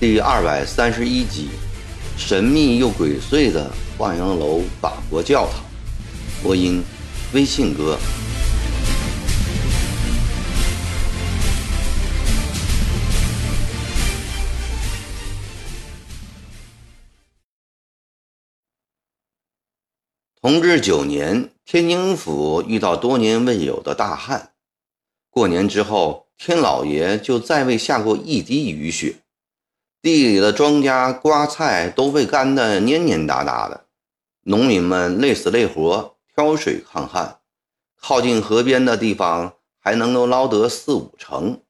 第二百三十一集，神秘又鬼祟的望洋楼法国教堂。播音：微信哥。同治九年，天津府遇到多年未有的大旱。过年之后，天老爷就再未下过一滴雨雪。地里的庄稼、瓜菜都被干得蔫蔫哒哒的，农民们累死累活挑水抗旱。靠近河边的地方还能够捞得四五成，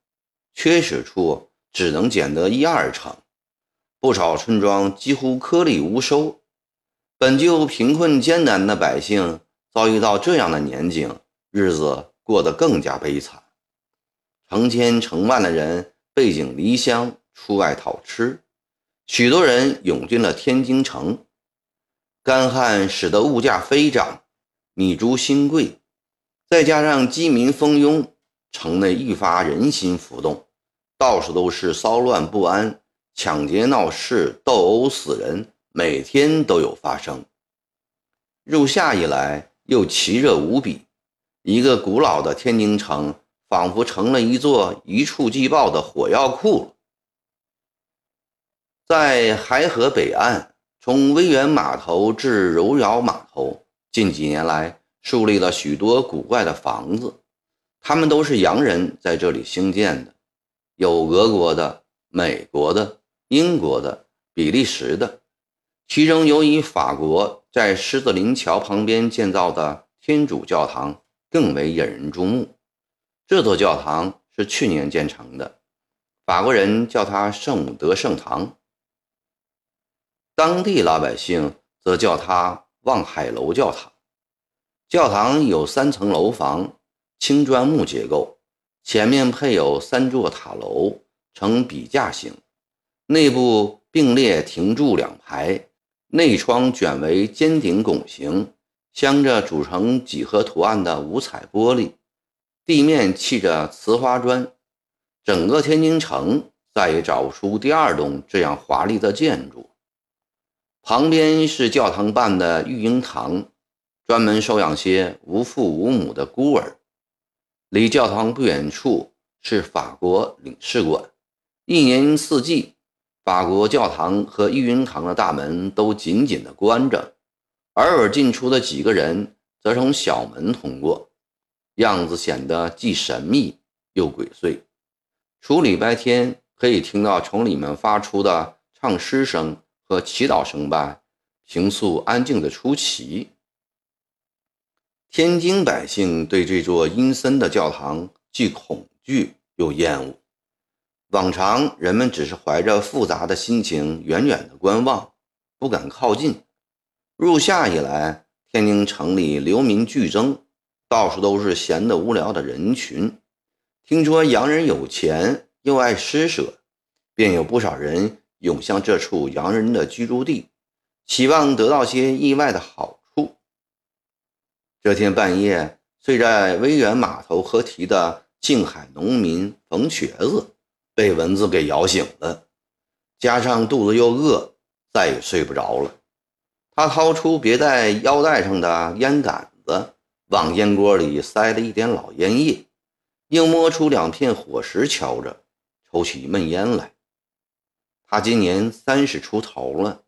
缺水处只能捡得一二成。不少村庄几乎颗粒无收。本就贫困艰难的百姓遭遇到这样的年景，日子过得更加悲惨。成千成万的人背井离乡。出外讨吃，许多人涌进了天津城。干旱使得物价飞涨，米猪新贵，再加上饥民蜂拥，城内愈发人心浮动，到处都是骚乱不安、抢劫闹事、斗殴死人，每天都有发生。入夏以来，又奇热无比，一个古老的天津城仿佛成了一座一触即爆的火药库了。在海河北岸，从威远码头至柔窑码头，近几年来树立了许多古怪的房子，他们都是洋人在这里兴建的，有俄国的、美国的、英国的、比利时的。其中，由以法国在狮子林桥旁边建造的天主教堂更为引人注目。这座教堂是去年建成的，法国人叫它圣母德圣堂。当地老百姓则叫它望海楼教堂。教堂有三层楼房，青砖木结构，前面配有三座塔楼，呈笔架形，内部并列亭柱两排，内窗卷为尖顶拱形，镶着组成几何图案的五彩玻璃，地面砌着瓷花砖。整个天津城再也找不出第二栋这样华丽的建筑。旁边是教堂办的育婴堂，专门收养些无父无母的孤儿。离教堂不远处是法国领事馆，一年四季，法国教堂和育婴堂的大门都紧紧地关着，偶尔进出的几个人则从小门通过，样子显得既神秘又鬼祟。除礼拜天可以听到从里面发出的唱诗声。和祈祷声外，平素安静的出奇。天津百姓对这座阴森的教堂既恐惧又厌恶。往常人们只是怀着复杂的心情远远的观望，不敢靠近。入夏以来，天津城里流民剧增，到处都是闲得无聊的人群。听说洋人有钱又爱施舍，便有不少人。涌向这处洋人的居住地，希望得到些意外的好处。这天半夜，睡在威远码头河堤的静海农民冯瘸子被蚊子给咬醒了，加上肚子又饿，再也睡不着了。他掏出别在腰带上的烟杆子，往烟锅里塞了一点老烟叶，又摸出两片火石，敲着，抽起闷烟来。他今年三十出头了，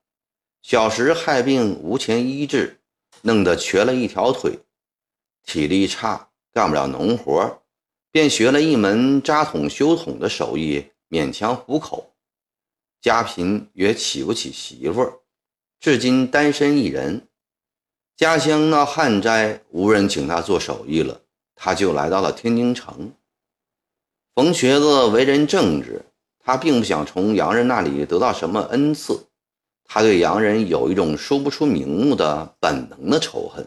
小时害病无钱医治，弄得瘸了一条腿，体力差，干不了农活，便学了一门扎桶修桶的手艺，勉强糊口。家贫也娶不起媳妇儿，至今单身一人。家乡闹旱灾，无人请他做手艺了，他就来到了天津城。冯瘸子为人正直。他并不想从洋人那里得到什么恩赐，他对洋人有一种说不出名目的本能的仇恨。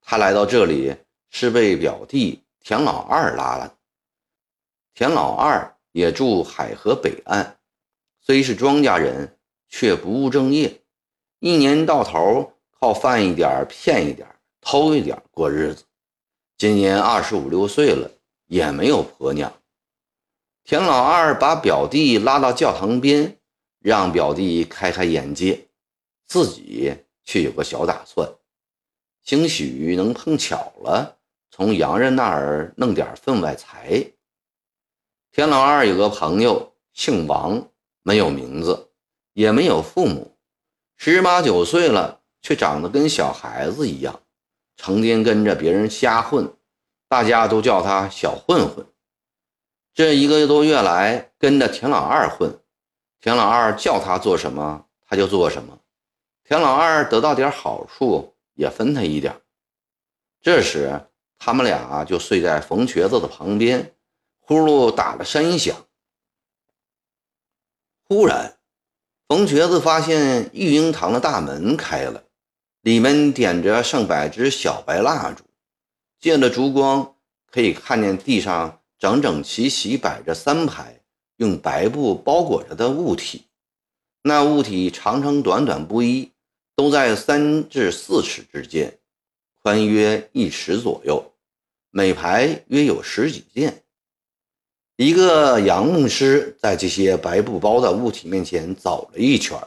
他来到这里是被表弟田老二拉了。田老二也住海河北岸，虽是庄稼人，却不务正业，一年到头靠贩一点、骗一点、偷一点过日子。今年二十五六岁了，也没有婆娘。田老二把表弟拉到教堂边，让表弟开开眼界，自己却有个小打算，兴许能碰巧了，从洋人那儿弄点分外财。田老二有个朋友，姓王，没有名字，也没有父母，十八九岁了，却长得跟小孩子一样，成天跟着别人瞎混，大家都叫他小混混。这一个多月来，跟着田老二混，田老二叫他做什么，他就做什么。田老二得到点好处，也分他一点。这时，他们俩就睡在冯瘸子的旁边。呼噜打了声响，忽然，冯瘸子发现育婴堂的大门开了，里面点着上百支小白蜡烛，借着烛光，可以看见地上整整齐齐摆着三排用白布包裹着的物体，那物体长长短短不一，都在三至四尺之间，宽约一尺左右，每排约有十几件。一个杨牧师在这些白布包的物体面前走了一圈，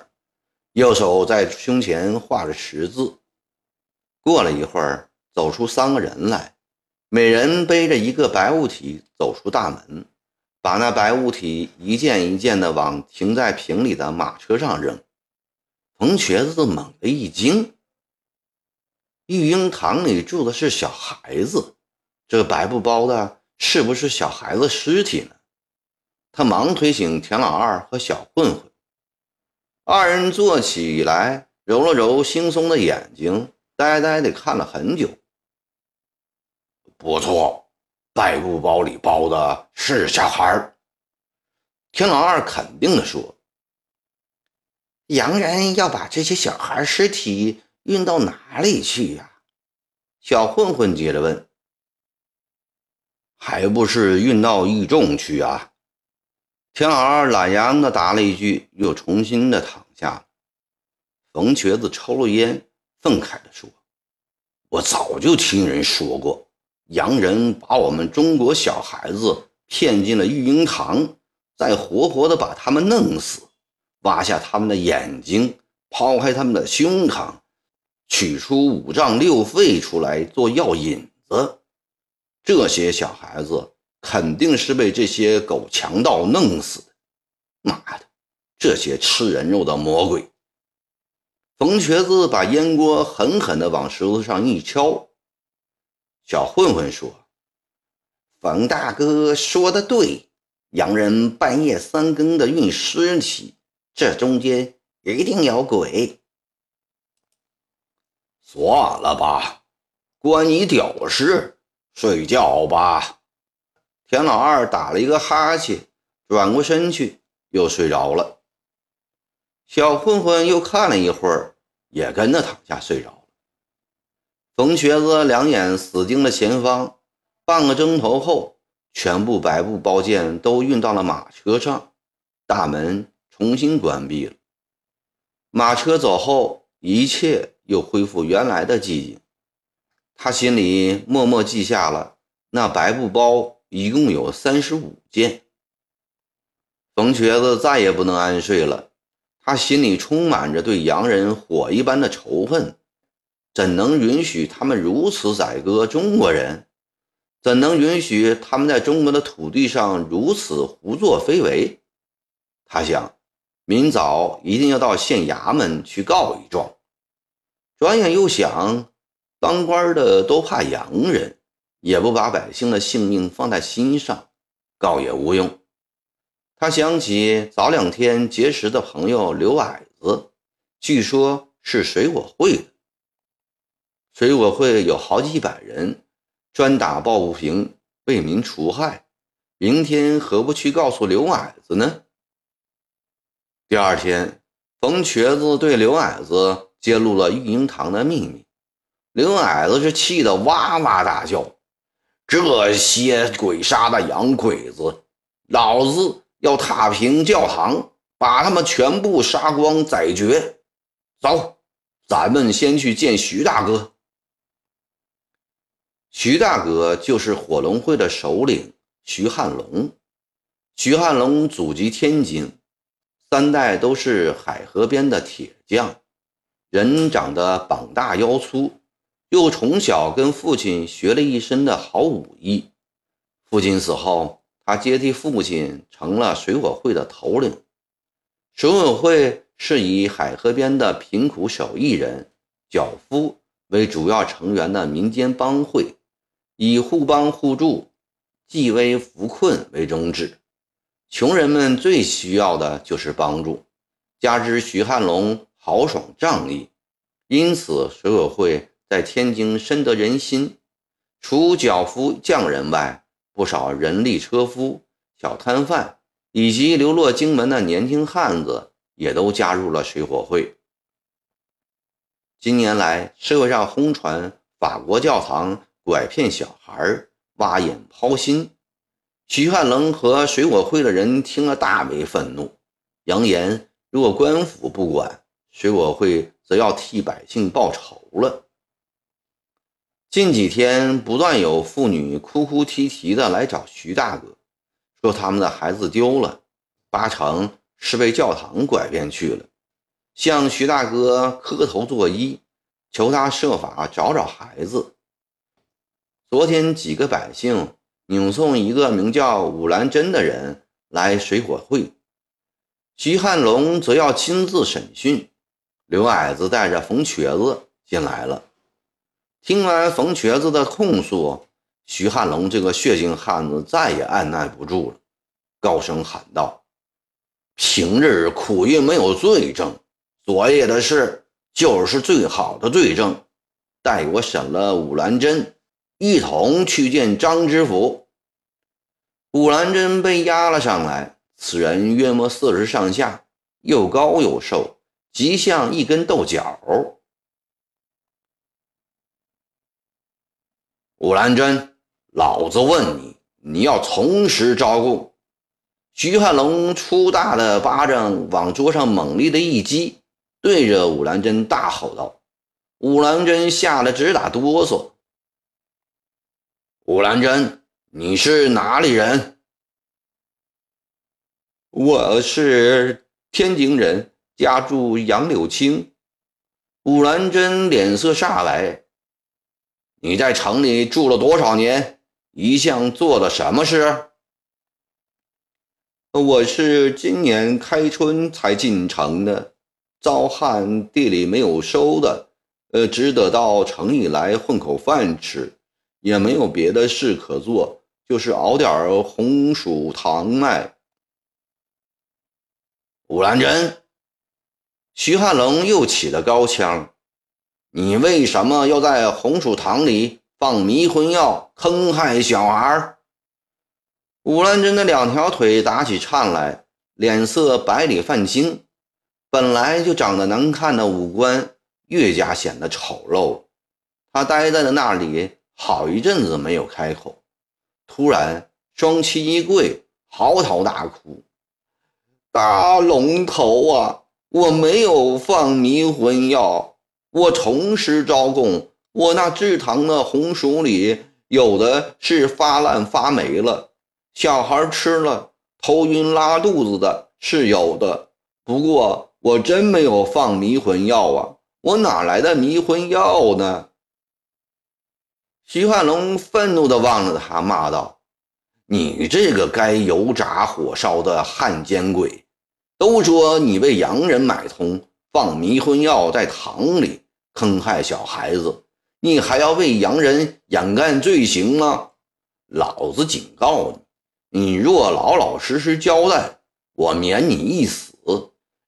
右手在胸前画着十字。过了一会儿，走出三个人来，每人背着一个白物体走出大门，把那白物体一件一件的往停在坪里的马车上扔。冯瘸子猛地一惊：育婴堂里住的是小孩子，这个白布包的。是不是小孩子尸体呢？他忙推醒田老二和小混混，二人坐起来，揉了揉惺忪的眼睛，呆呆地看了很久。不错，白布包里包的是小孩。田老二肯定地说：“洋人要把这些小孩尸体运到哪里去呀？”小混混接着问。还不是运到狱中去啊！田老二懒洋洋的答了一句，又重新的躺下。冯瘸子抽了烟，愤慨地说：“我早就听人说过，洋人把我们中国小孩子骗进了育婴堂，再活活的把他们弄死，挖下他们的眼睛，抛开他们的胸膛，取出五脏六肺出来做药引子。”这些小孩子肯定是被这些狗强盗弄死的！妈的，这些吃人肉的魔鬼！冯瘸子把烟锅狠狠地往石头上一敲。小混混说：“冯大哥说的对，洋人半夜三更的运尸体，这中间一定有鬼。”算了吧，关你屌事！睡觉吧，田老二打了一个哈欠，转过身去，又睡着了。小混混又看了一会儿，也跟着躺下睡着了。冯瘸子两眼死盯着前方，半个钟头后，全部白布包件都运到了马车上，大门重新关闭了。马车走后，一切又恢复原来的寂静。他心里默默记下了那白布包一共有三十五件。冯瘸子再也不能安睡了，他心里充满着对洋人火一般的仇恨。怎能允许他们如此宰割中国人？怎能允许他们在中国的土地上如此胡作非为？他想，明早一定要到县衙门去告一状。转眼又想。当官的都怕洋人，也不把百姓的性命放在心上，告也无用。他想起早两天结识的朋友刘矮子，据说是水果会的。水果会有好几百人，专打抱不平，为民除害。明天何不去告诉刘矮子呢？第二天，冯瘸子对刘矮子揭露了育婴堂的秘密。刘矮子是气得哇哇大叫：“这些鬼杀的洋鬼子，老子要踏平教堂，把他们全部杀光宰绝！”走，咱们先去见徐大哥。徐大哥就是火龙会的首领徐汉龙。徐汉龙祖籍天津，三代都是海河边的铁匠，人长得膀大腰粗，又从小跟父亲学了一身的好武艺。父亲死后，他接替父亲成了水火会的头领。水火会是以海河边的贫苦手艺人、脚夫为主要成员的民间帮会，以互帮互助、济危扶困为宗旨。穷人们最需要的就是帮助，加之徐汉龙豪爽仗义，因此水委会在天津深得人心。除脚夫匠人外，不少人力车夫、小摊贩以及流落荆门的年轻汉子也都加入了水火会。近年来，社会上轰传法国教堂拐骗小孩、挖眼抛心。徐汉龙和水火会的人听了大为愤怒，扬言如果官府不管，水果会则要替百姓报仇了。近几天不断有妇女哭哭啼啼的来找徐大哥，说他们的孩子丢了，八成是被教堂拐骗去了，向徐大哥磕头作揖，求他设法找找孩子。昨天几个百姓。扭送一个名叫武兰珍的人来水火会，徐汉龙则要亲自审讯。刘矮子带着冯瘸子进来了。听完冯瘸子的控诉，徐汉龙这个血性汉子再也按耐不住了，高声喊道：“平日苦于没有罪证，昨夜的事就是最好的罪证。待我审了武兰珍。”一同去见张知府。武兰珍被押了上来，此人约莫四十上下，又高又瘦，极像一根豆角。武兰珍，老子问你，你要从实招供。徐汉龙粗大的巴掌往桌上猛力的一击，对着武兰珍大吼道：“武兰珍吓得直打哆嗦。”武兰珍，你是哪里人？我是天津人，家住杨柳青。武兰珍脸色煞白。你在城里住了多少年？一向做了什么事？我是今年开春才进城的，遭旱地里没有收的，呃，只得到城里来混口饭吃。也没有别的事可做，就是熬点红薯糖卖。武兰珍，徐汉龙又起了高腔：“你为什么要在红薯糖里放迷魂药，坑害小孩？”武兰珍的两条腿打起颤来，脸色白里泛青，本来就长得难看的五官越加显得丑陋。他呆在了那里。好一阵子没有开口，突然双膝一跪，嚎啕大哭：“大龙头啊，我没有放迷魂药，我同时招供，我那制糖的红薯里有的是发烂发霉了，小孩吃了头晕拉肚子的，是有的。不过我真没有放迷魂药啊，我哪来的迷魂药呢？”徐汉龙愤怒地望着他，骂道：“你这个该油炸火烧的汉奸鬼！都说你为洋人买通，放迷魂药在糖里，坑害小孩子，你还要为洋人掩盖罪行吗？老子警告你，你若老老实实交代，我免你一死；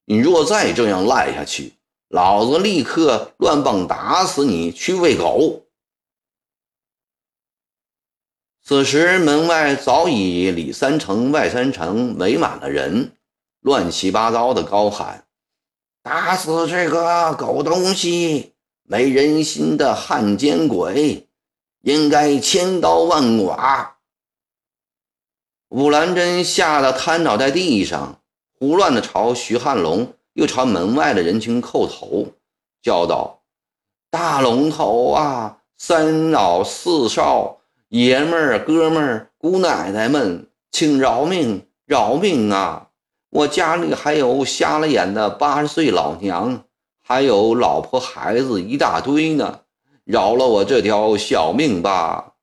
你若再这样赖下去，老子立刻乱棒打死你，去喂狗！”此时，门外早已里三层外三层围满了人，乱七八糟的高喊：“打死这个狗东西，没人心的汉奸鬼，应该千刀万剐！”武兰珍吓得瘫倒在地上，胡乱的朝徐汉龙，又朝门外的人群叩头，叫道：“大龙头啊，三老四少，爷们儿、哥们儿、姑奶奶们，请饶命，饶命啊！我家里还有瞎了眼的八十岁老娘，还有老婆孩子一大堆呢，饶了我这条小命吧！”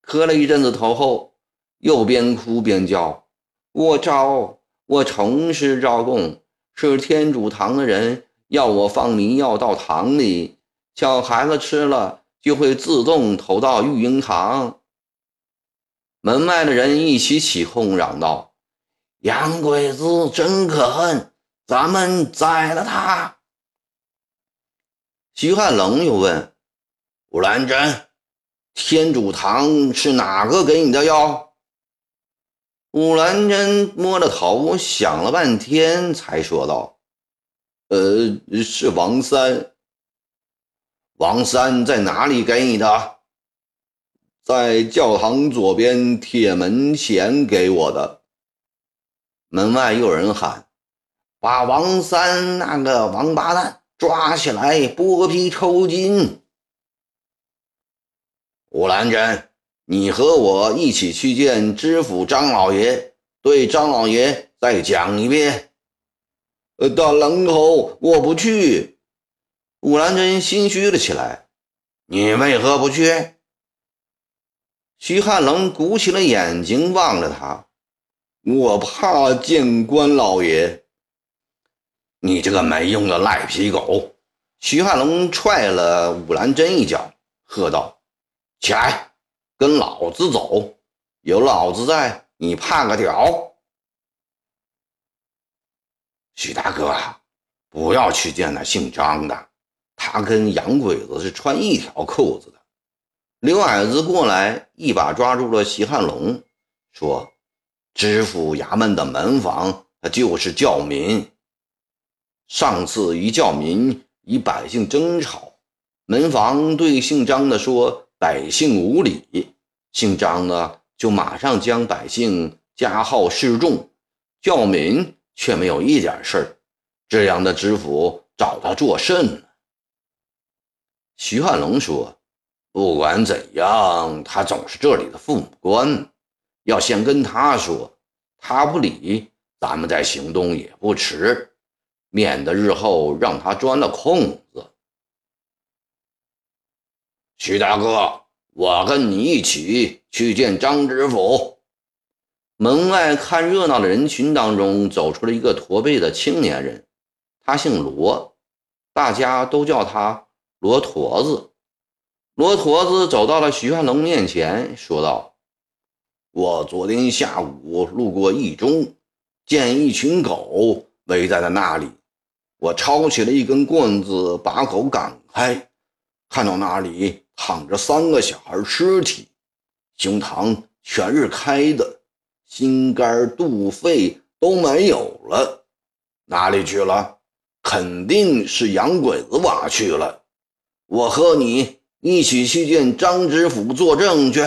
磕了一阵子头后，又边哭边叫：“我招，我诚实招供，是天主堂的人。”要我放迷药到堂里，小孩子吃了就会自动投到育婴堂。门外的人一起起哄嚷道：“洋鬼子真可恨，咱们宰了他！”徐汉龙又问：“武兰珍，天主堂是哪个给你的药？”武兰珍摸着头想了半天，才说道。呃，是王三。王三在哪里给你的？在教堂左边铁门前给我的。门外又有人喊：“把王三那个王八蛋抓起来，剥皮抽筋。”吴兰珍，你和我一起去见知府张老爷，对张老爷再讲一遍。呃，大狼头，我不去。武兰珍心虚了起来。你为何不去？徐汉龙鼓起了眼睛望着他。我怕见官老爷。你这个没用的赖皮狗！徐汉龙踹了武兰珍一脚，喝道：“起来，跟老子走！有老子在，你怕个屌！”许大哥，不要去见那姓张的，他跟洋鬼子是穿一条裤子的。刘矮子过来，一把抓住了徐汉龙，说：“知府衙门的门房，他就是教民。上次一教民与百姓争吵，门房对姓张的说百姓无礼，姓张的就马上将百姓加号示众，教民。”却没有一点事儿，这样的知府找他作甚呢？徐汉龙说：“不管怎样，他总是这里的父母官，要先跟他说，他不理，咱们再行动也不迟，免得日后让他钻了空子。”徐大哥，我跟你一起去见张知府。门外看热闹的人群当中，走出了一个驼背的青年人，他姓罗，大家都叫他罗驼子。罗驼子走到了徐汉龙面前，说道：“我昨天下午路过一中，见一群狗围在了那里，我抄起了一根棍子，把狗赶开，看到那里躺着三个小孩尸体，胸膛全是开的。”心肝肚肺都没有了，哪里去了？肯定是洋鬼子挖去了。我和你一起去见张知府作证去。